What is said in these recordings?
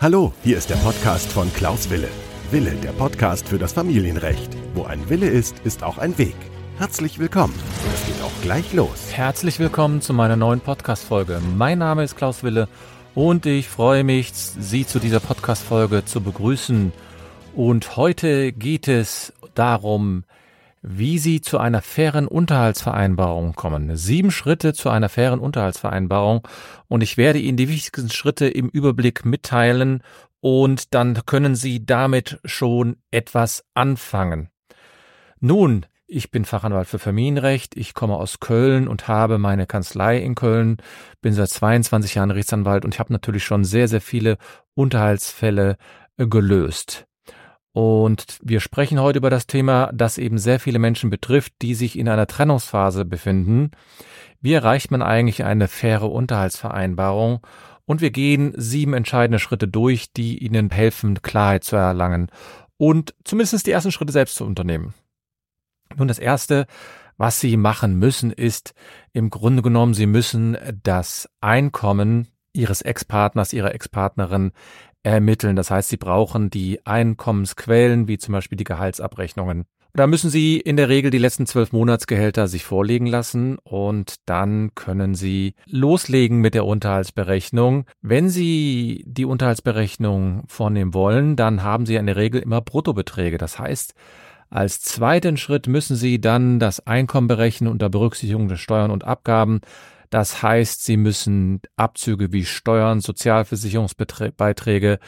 Hallo, hier ist der Podcast von Klaus Wille. Wille, der Podcast für das Familienrecht. Wo ein Wille ist, ist auch ein Weg. Herzlich willkommen. Es geht auch gleich los. Herzlich willkommen zu meiner neuen Podcast-Folge. Mein Name ist Klaus Wille und ich freue mich, Sie zu dieser Podcast-Folge zu begrüßen. Und heute geht es darum, wie Sie zu einer fairen Unterhaltsvereinbarung kommen. Sieben Schritte zu einer fairen Unterhaltsvereinbarung und ich werde Ihnen die wichtigsten Schritte im Überblick mitteilen und dann können Sie damit schon etwas anfangen. Nun, ich bin Fachanwalt für Familienrecht, ich komme aus Köln und habe meine Kanzlei in Köln, bin seit 22 Jahren Rechtsanwalt und ich habe natürlich schon sehr, sehr viele Unterhaltsfälle äh, gelöst. Und wir sprechen heute über das Thema, das eben sehr viele Menschen betrifft, die sich in einer Trennungsphase befinden. Wie erreicht man eigentlich eine faire Unterhaltsvereinbarung? Und wir gehen sieben entscheidende Schritte durch, die Ihnen helfen, Klarheit zu erlangen und zumindest die ersten Schritte selbst zu unternehmen. Nun, das erste, was Sie machen müssen, ist im Grunde genommen, Sie müssen das Einkommen Ihres Ex-Partners, Ihrer Ex-Partnerin ermitteln. Das heißt, Sie brauchen die Einkommensquellen, wie zum Beispiel die Gehaltsabrechnungen. Da müssen Sie in der Regel die letzten zwölf Monatsgehälter sich vorlegen lassen und dann können Sie loslegen mit der Unterhaltsberechnung. Wenn Sie die Unterhaltsberechnung vornehmen wollen, dann haben Sie in der Regel immer Bruttobeträge. Das heißt, als zweiten Schritt müssen Sie dann das Einkommen berechnen unter Berücksichtigung der Steuern und Abgaben. Das heißt, sie müssen Abzüge wie Steuern, Sozialversicherungsbeiträge,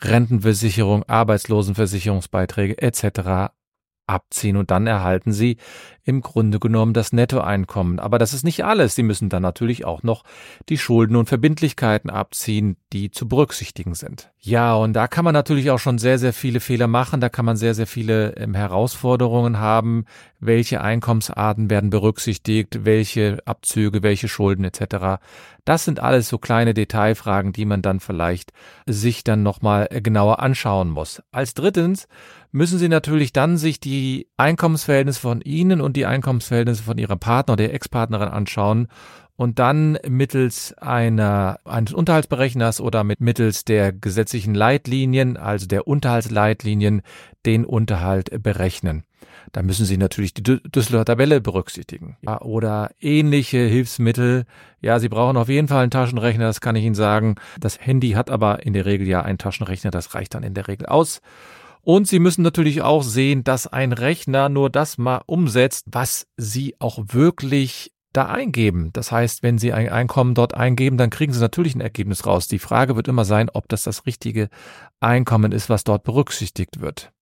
Rentenversicherung, Arbeitslosenversicherungsbeiträge etc abziehen und dann erhalten Sie im Grunde genommen das Nettoeinkommen. Aber das ist nicht alles. Sie müssen dann natürlich auch noch die Schulden und Verbindlichkeiten abziehen, die zu berücksichtigen sind. Ja, und da kann man natürlich auch schon sehr, sehr viele Fehler machen. Da kann man sehr, sehr viele ähm, Herausforderungen haben. Welche Einkommensarten werden berücksichtigt? Welche Abzüge, welche Schulden etc. Das sind alles so kleine Detailfragen, die man dann vielleicht sich dann nochmal genauer anschauen muss. Als drittens müssen Sie natürlich dann sich die Einkommensverhältnisse von Ihnen und die Einkommensverhältnisse von Ihrem Partner oder Ex-Partnerin anschauen und dann mittels einer, eines Unterhaltsberechners oder mit mittels der gesetzlichen Leitlinien, also der Unterhaltsleitlinien, den Unterhalt berechnen. Da müssen Sie natürlich die Düsseldorfer Tabelle berücksichtigen. Ja, oder ähnliche Hilfsmittel. Ja, Sie brauchen auf jeden Fall einen Taschenrechner, das kann ich Ihnen sagen. Das Handy hat aber in der Regel ja einen Taschenrechner, das reicht dann in der Regel aus. Und Sie müssen natürlich auch sehen, dass ein Rechner nur das mal umsetzt, was Sie auch wirklich da eingeben. Das heißt, wenn Sie ein Einkommen dort eingeben, dann kriegen Sie natürlich ein Ergebnis raus. Die Frage wird immer sein, ob das das richtige Einkommen ist, was dort berücksichtigt wird.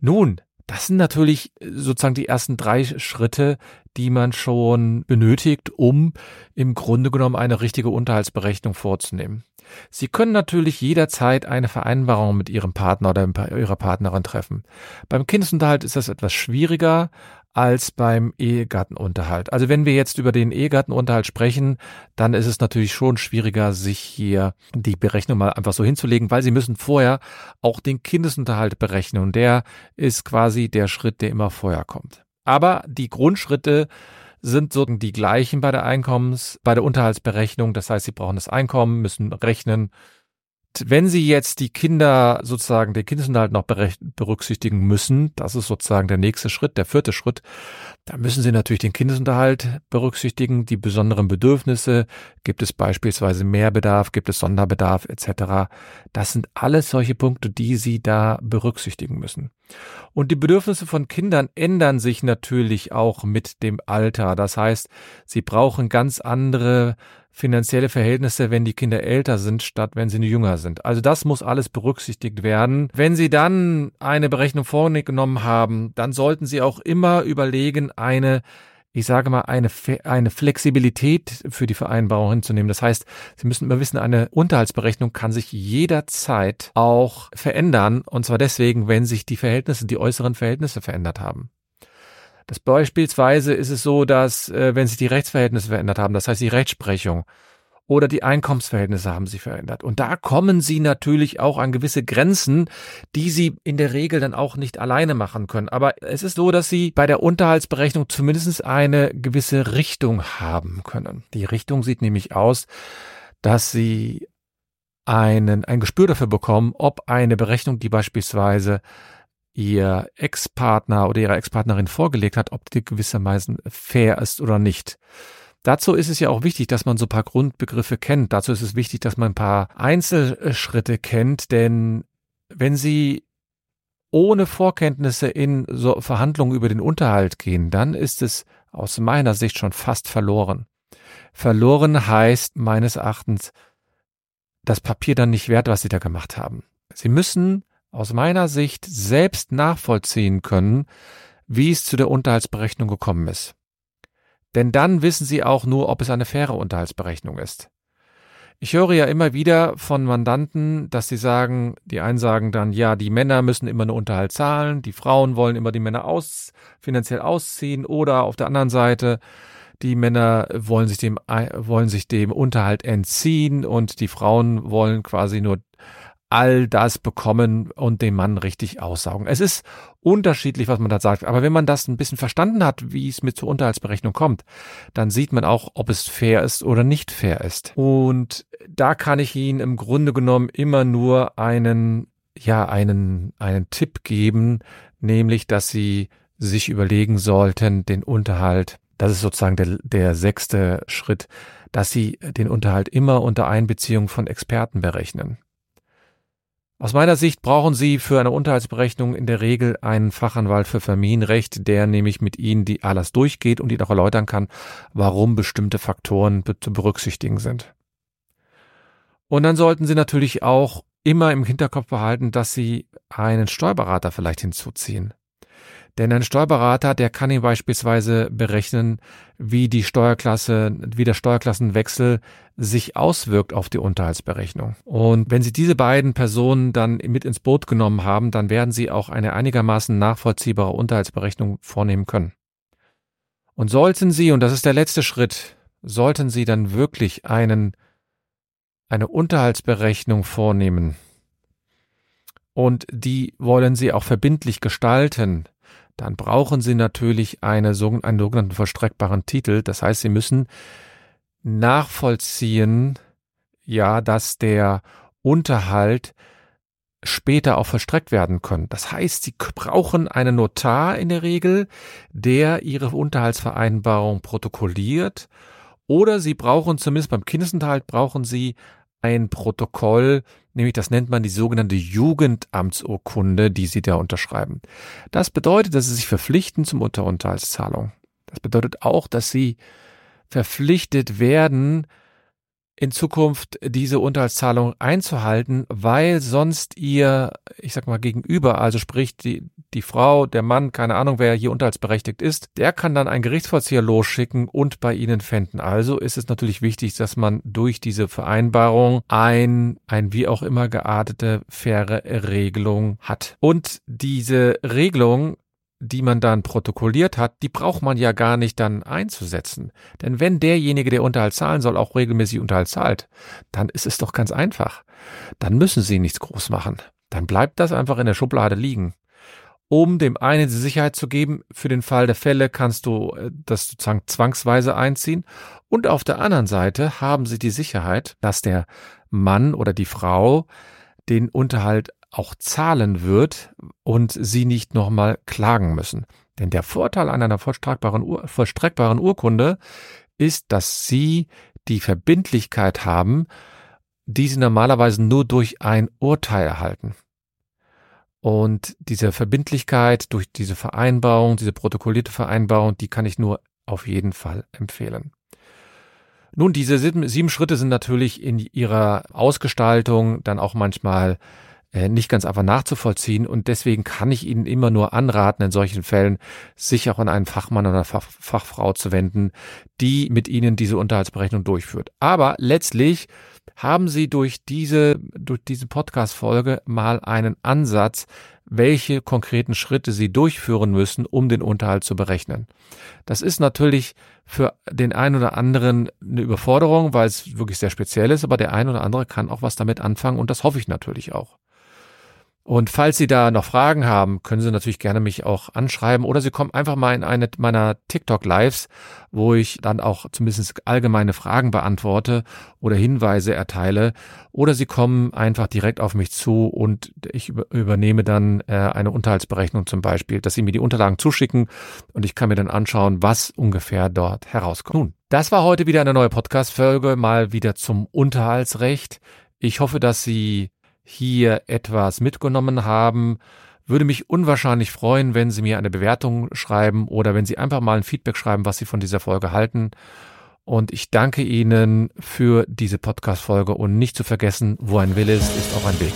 Nun, das sind natürlich sozusagen die ersten drei Schritte, die man schon benötigt, um im Grunde genommen eine richtige Unterhaltsberechnung vorzunehmen. Sie können natürlich jederzeit eine Vereinbarung mit Ihrem Partner oder Ihrer Partnerin treffen. Beim Kindesunterhalt ist das etwas schwieriger als beim Ehegattenunterhalt. Also wenn wir jetzt über den Ehegattenunterhalt sprechen, dann ist es natürlich schon schwieriger, sich hier die Berechnung mal einfach so hinzulegen, weil Sie müssen vorher auch den Kindesunterhalt berechnen und der ist quasi der Schritt, der immer vorher kommt. Aber die Grundschritte sind so die gleichen bei der Einkommens, bei der Unterhaltsberechnung. Das heißt, Sie brauchen das Einkommen, müssen rechnen, wenn Sie jetzt die Kinder sozusagen den Kindesunterhalt noch berücksichtigen müssen, das ist sozusagen der nächste Schritt, der vierte Schritt, da müssen Sie natürlich den Kindesunterhalt berücksichtigen, die besonderen Bedürfnisse, gibt es beispielsweise Mehrbedarf, gibt es Sonderbedarf etc. Das sind alles solche Punkte, die Sie da berücksichtigen müssen. Und die Bedürfnisse von Kindern ändern sich natürlich auch mit dem Alter. Das heißt, sie brauchen ganz andere finanzielle Verhältnisse, wenn die Kinder älter sind, statt wenn sie jünger sind. Also das muss alles berücksichtigt werden. Wenn Sie dann eine Berechnung vorgenommen haben, dann sollten Sie auch immer überlegen, eine ich sage mal, eine, eine Flexibilität für die Vereinbarung hinzunehmen. Das heißt, Sie müssen immer wissen, eine Unterhaltsberechnung kann sich jederzeit auch verändern. Und zwar deswegen, wenn sich die Verhältnisse, die äußeren Verhältnisse verändert haben. Das beispielsweise ist es so, dass äh, wenn sich die Rechtsverhältnisse verändert haben, das heißt die Rechtsprechung oder die Einkommensverhältnisse haben sich verändert. Und da kommen sie natürlich auch an gewisse Grenzen, die sie in der Regel dann auch nicht alleine machen können. Aber es ist so, dass sie bei der Unterhaltsberechnung zumindest eine gewisse Richtung haben können. Die Richtung sieht nämlich aus, dass sie einen, ein Gespür dafür bekommen, ob eine Berechnung, die beispielsweise ihr Ex-Partner oder ihre Ex-Partnerin vorgelegt hat, ob die gewissermaßen fair ist oder nicht. Dazu ist es ja auch wichtig, dass man so ein paar Grundbegriffe kennt. Dazu ist es wichtig, dass man ein paar Einzelschritte kennt, denn wenn Sie ohne Vorkenntnisse in so Verhandlungen über den Unterhalt gehen, dann ist es aus meiner Sicht schon fast verloren. Verloren heißt meines Erachtens das Papier dann nicht wert, was Sie da gemacht haben. Sie müssen aus meiner Sicht selbst nachvollziehen können, wie es zu der Unterhaltsberechnung gekommen ist. Denn dann wissen Sie auch nur, ob es eine faire Unterhaltsberechnung ist. Ich höre ja immer wieder von Mandanten, dass sie sagen, die einen sagen dann, ja, die Männer müssen immer einen Unterhalt zahlen, die Frauen wollen immer die Männer aus, finanziell ausziehen oder auf der anderen Seite, die Männer wollen sich dem, wollen sich dem Unterhalt entziehen und die Frauen wollen quasi nur all das bekommen und den Mann richtig aussaugen. Es ist unterschiedlich, was man da sagt, aber wenn man das ein bisschen verstanden hat, wie es mit zur Unterhaltsberechnung kommt, dann sieht man auch, ob es fair ist oder nicht fair ist. Und da kann ich Ihnen im Grunde genommen immer nur einen, ja, einen, einen Tipp geben, nämlich, dass Sie sich überlegen sollten, den Unterhalt, das ist sozusagen der, der sechste Schritt, dass Sie den Unterhalt immer unter Einbeziehung von Experten berechnen. Aus meiner Sicht brauchen Sie für eine Unterhaltsberechnung in der Regel einen Fachanwalt für Familienrecht, der nämlich mit Ihnen die alles durchgeht und Ihnen auch erläutern kann, warum bestimmte Faktoren zu berücksichtigen sind. Und dann sollten Sie natürlich auch immer im Hinterkopf behalten, dass Sie einen Steuerberater vielleicht hinzuziehen. Denn ein Steuerberater, der kann Ihnen beispielsweise berechnen, wie die Steuerklasse, wie der Steuerklassenwechsel sich auswirkt auf die Unterhaltsberechnung. Und wenn Sie diese beiden Personen dann mit ins Boot genommen haben, dann werden Sie auch eine einigermaßen nachvollziehbare Unterhaltsberechnung vornehmen können. Und sollten Sie, und das ist der letzte Schritt, sollten Sie dann wirklich einen, eine Unterhaltsberechnung vornehmen, und die wollen Sie auch verbindlich gestalten, dann brauchen Sie natürlich eine, einen sogenannten vollstreckbaren Titel. Das heißt, Sie müssen nachvollziehen, ja, dass der Unterhalt später auch vollstreckt werden können. Das heißt, Sie brauchen einen Notar in der Regel, der Ihre Unterhaltsvereinbarung protokolliert oder Sie brauchen zumindest beim Kindesunterhalt brauchen Sie ein Protokoll, nämlich das nennt man die sogenannte Jugendamtsurkunde, die Sie da unterschreiben. Das bedeutet, dass Sie sich verpflichten zum Unterunterhaltszahlung. Das bedeutet auch, dass Sie verpflichtet werden, in Zukunft diese Unterhaltszahlung einzuhalten, weil sonst ihr, ich sag mal, gegenüber, also sprich die, die Frau, der Mann, keine Ahnung, wer hier unterhaltsberechtigt ist, der kann dann einen Gerichtsvollzieher losschicken und bei Ihnen fänden. Also ist es natürlich wichtig, dass man durch diese Vereinbarung ein, ein wie auch immer geartete, faire Regelung hat. Und diese Regelung die man dann protokolliert hat, die braucht man ja gar nicht dann einzusetzen. Denn wenn derjenige, der Unterhalt zahlen soll, auch regelmäßig Unterhalt zahlt, dann ist es doch ganz einfach. Dann müssen Sie nichts groß machen. Dann bleibt das einfach in der Schublade liegen. Um dem einen die Sicherheit zu geben, für den Fall der Fälle kannst du äh, das sozusagen zwangsweise einziehen. Und auf der anderen Seite haben Sie die Sicherheit, dass der Mann oder die Frau den Unterhalt auch zahlen wird und sie nicht nochmal klagen müssen. Denn der Vorteil an einer vollstreckbaren, Ur vollstreckbaren Urkunde ist, dass sie die Verbindlichkeit haben, die sie normalerweise nur durch ein Urteil erhalten. Und diese Verbindlichkeit durch diese Vereinbarung, diese protokollierte Vereinbarung, die kann ich nur auf jeden Fall empfehlen. Nun, diese sieben, sieben Schritte sind natürlich in ihrer Ausgestaltung dann auch manchmal nicht ganz einfach nachzuvollziehen und deswegen kann ich Ihnen immer nur anraten, in solchen Fällen sich auch an einen Fachmann oder Fach, Fachfrau zu wenden, die mit Ihnen diese Unterhaltsberechnung durchführt. Aber letztlich haben Sie durch diese, durch diese Podcast-Folge mal einen Ansatz, welche konkreten Schritte Sie durchführen müssen, um den Unterhalt zu berechnen. Das ist natürlich für den einen oder anderen eine Überforderung, weil es wirklich sehr speziell ist, aber der ein oder andere kann auch was damit anfangen und das hoffe ich natürlich auch. Und falls Sie da noch Fragen haben, können Sie natürlich gerne mich auch anschreiben oder Sie kommen einfach mal in eine meiner TikTok-Lives, wo ich dann auch zumindest allgemeine Fragen beantworte oder Hinweise erteile. Oder Sie kommen einfach direkt auf mich zu und ich übernehme dann äh, eine Unterhaltsberechnung zum Beispiel, dass Sie mir die Unterlagen zuschicken und ich kann mir dann anschauen, was ungefähr dort herauskommt. Nun, das war heute wieder eine neue Podcast-Folge, mal wieder zum Unterhaltsrecht. Ich hoffe, dass Sie hier etwas mitgenommen haben. Würde mich unwahrscheinlich freuen, wenn Sie mir eine Bewertung schreiben oder wenn Sie einfach mal ein Feedback schreiben, was Sie von dieser Folge halten. Und ich danke Ihnen für diese Podcast-Folge und nicht zu vergessen, wo ein Wille ist, ist auch ein Weg.